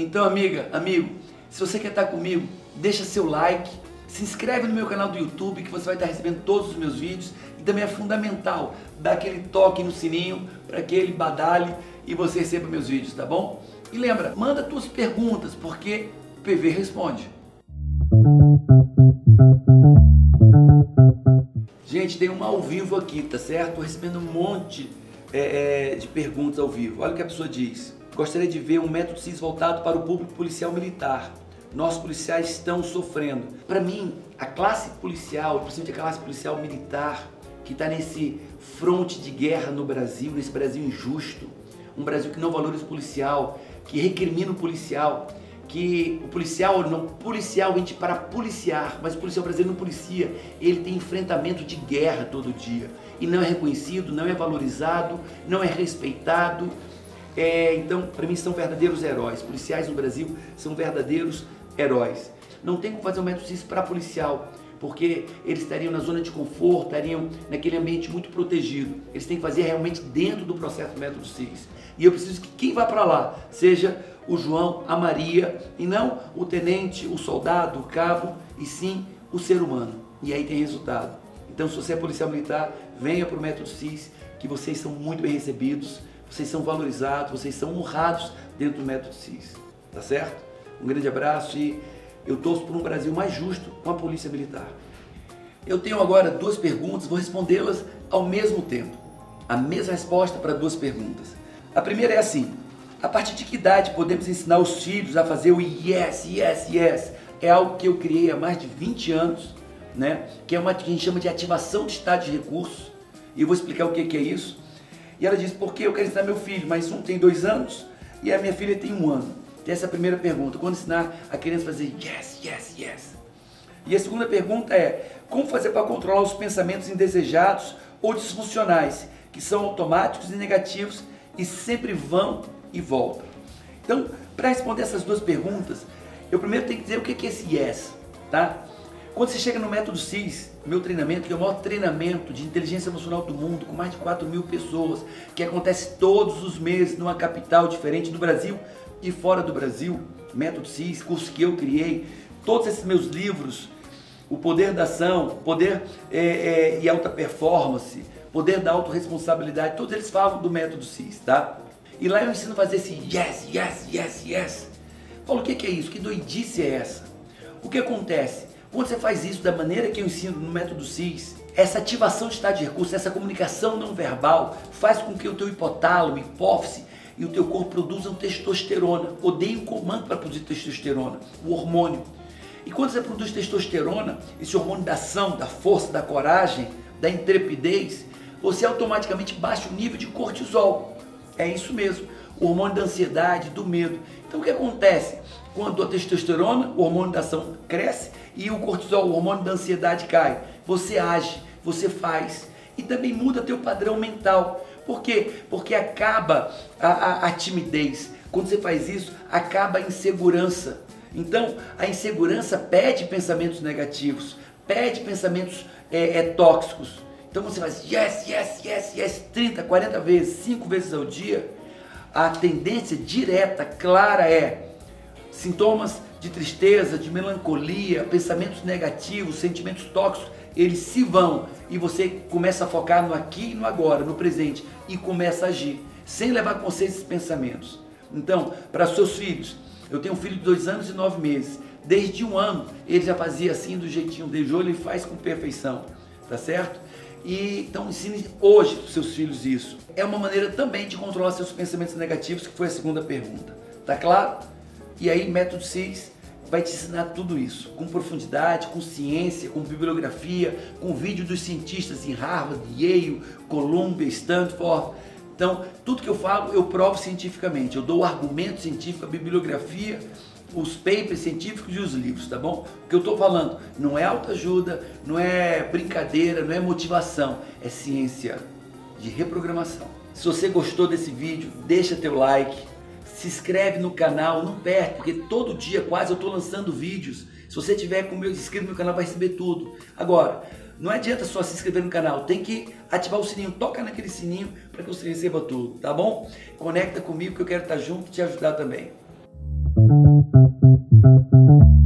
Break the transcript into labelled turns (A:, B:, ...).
A: Então, amiga, amigo, se você quer estar comigo, deixa seu like, se inscreve no meu canal do YouTube que você vai estar recebendo todos os meus vídeos e também é fundamental dar aquele toque no sininho para que ele badale e você receba meus vídeos, tá bom? E lembra, manda tuas perguntas porque o PV responde. Gente, tem uma ao vivo aqui, tá certo? Tô recebendo um monte é, é, de perguntas ao vivo. Olha o que a pessoa diz. Gostaria de ver um método CIS voltado para o público policial militar nossos policiais estão sofrendo. Para mim, a classe policial, principalmente a classe policial militar, que está nesse fronte de guerra no Brasil, nesse Brasil injusto, um Brasil que não valoriza o policial, que recrimina o policial, que o policial não policial vem para policiar, mas o policial brasileiro não policia, ele tem enfrentamento de guerra todo dia e não é reconhecido, não é valorizado, não é respeitado. É, então, para mim, são verdadeiros heróis. Policiais no Brasil são verdadeiros heróis. Não tem como fazer um método CIS para policial, porque eles estariam na zona de conforto, estariam naquele ambiente muito protegido. Eles têm que fazer realmente dentro do processo do método CIS. E eu preciso que quem vá para lá seja o João, a Maria, e não o tenente, o soldado, o cabo, e sim o ser humano. E aí tem resultado. Então, se você é policial militar, venha para o método CIS, que vocês são muito bem recebidos, vocês são valorizados, vocês são honrados dentro do método CIS. Tá certo? Um grande abraço e eu torço por um Brasil mais justo com a Polícia Militar. Eu tenho agora duas perguntas, vou respondê-las ao mesmo tempo. A mesma resposta para duas perguntas. A primeira é assim: a partir de que idade podemos ensinar os filhos a fazer o yes, yes, yes? É algo que eu criei há mais de 20 anos, né? que é uma que a gente chama de ativação de estado de recursos. E eu vou explicar o que, que é isso. E ela disse, porque eu quero ensinar meu filho, mas um tem dois anos e a minha filha tem um ano. Tem essa primeira pergunta. Quando ensinar a criança a fazer yes, yes, yes. E a segunda pergunta é: como fazer para controlar os pensamentos indesejados ou disfuncionais, que são automáticos e negativos e sempre vão e voltam? Então, para responder essas duas perguntas, eu primeiro tenho que dizer o que é esse yes, tá? Quando você chega no método CIS, meu treinamento, que é o maior treinamento de inteligência emocional do mundo, com mais de 4 mil pessoas, que acontece todos os meses numa capital diferente do Brasil, e fora do Brasil, Método CIS, curso que eu criei, todos esses meus livros, O Poder da Ação, Poder é, é, e Alta Performance, Poder da Autoresponsabilidade, todos eles falam do Método CIS, tá? E lá eu ensino a fazer esse yes, yes, yes, yes. Falo, o que é isso? Que doidice é essa? O que acontece? Quando você faz isso da maneira que eu ensino no Método CIS, essa ativação de estado de recurso, essa comunicação não verbal, faz com que o teu hipotálamo, hipófise, e o teu corpo produza testosterona. Odeia um comando para produzir testosterona, o hormônio. E quando você produz testosterona, esse hormônio da ação, da força, da coragem, da intrepidez, você automaticamente baixa o nível de cortisol. É isso mesmo, o hormônio da ansiedade, do medo. Então o que acontece? Quando a testosterona, o hormônio da ação cresce e o cortisol, o hormônio da ansiedade cai, você age, você faz e também muda teu padrão mental. Por quê? Porque acaba a, a, a timidez. Quando você faz isso, acaba a insegurança. Então, a insegurança pede pensamentos negativos, pede pensamentos é, é, tóxicos. Então você faz yes, yes, yes, yes 30, 40 vezes, 5 vezes ao dia. A tendência direta, clara é sintomas de tristeza, de melancolia, pensamentos negativos, sentimentos tóxicos eles se vão e você começa a focar no aqui e no agora, no presente e começa a agir, sem levar você esses pensamentos. Então, para seus filhos, eu tenho um filho de dois anos e nove meses. Desde um ano ele já fazia assim do jeitinho dele, hoje ele faz com perfeição, tá certo? E então ensine hoje para seus filhos isso. É uma maneira também de controlar seus pensamentos negativos, que foi a segunda pergunta. Tá claro? E aí, método 6, vai te ensinar tudo isso, com profundidade, com ciência, com bibliografia, com vídeo dos cientistas em Harvard, Yale, Columbia, Stanford. Então, tudo que eu falo, eu provo cientificamente. Eu dou argumento científico, a bibliografia, os papers científicos e os livros, tá bom? O que eu estou falando não é autoajuda, não é brincadeira, não é motivação, é ciência de reprogramação. Se você gostou desse vídeo, deixa teu like, se inscreve no canal, não perde, porque todo dia quase eu estou lançando vídeos. Se você tiver com meu inscrito no canal, vai receber tudo. Agora, não adianta só se inscrever no canal, tem que ativar o sininho, toca naquele sininho para que você receba tudo, tá bom? Conecta comigo que eu quero estar junto e te ajudar também.
B: thank you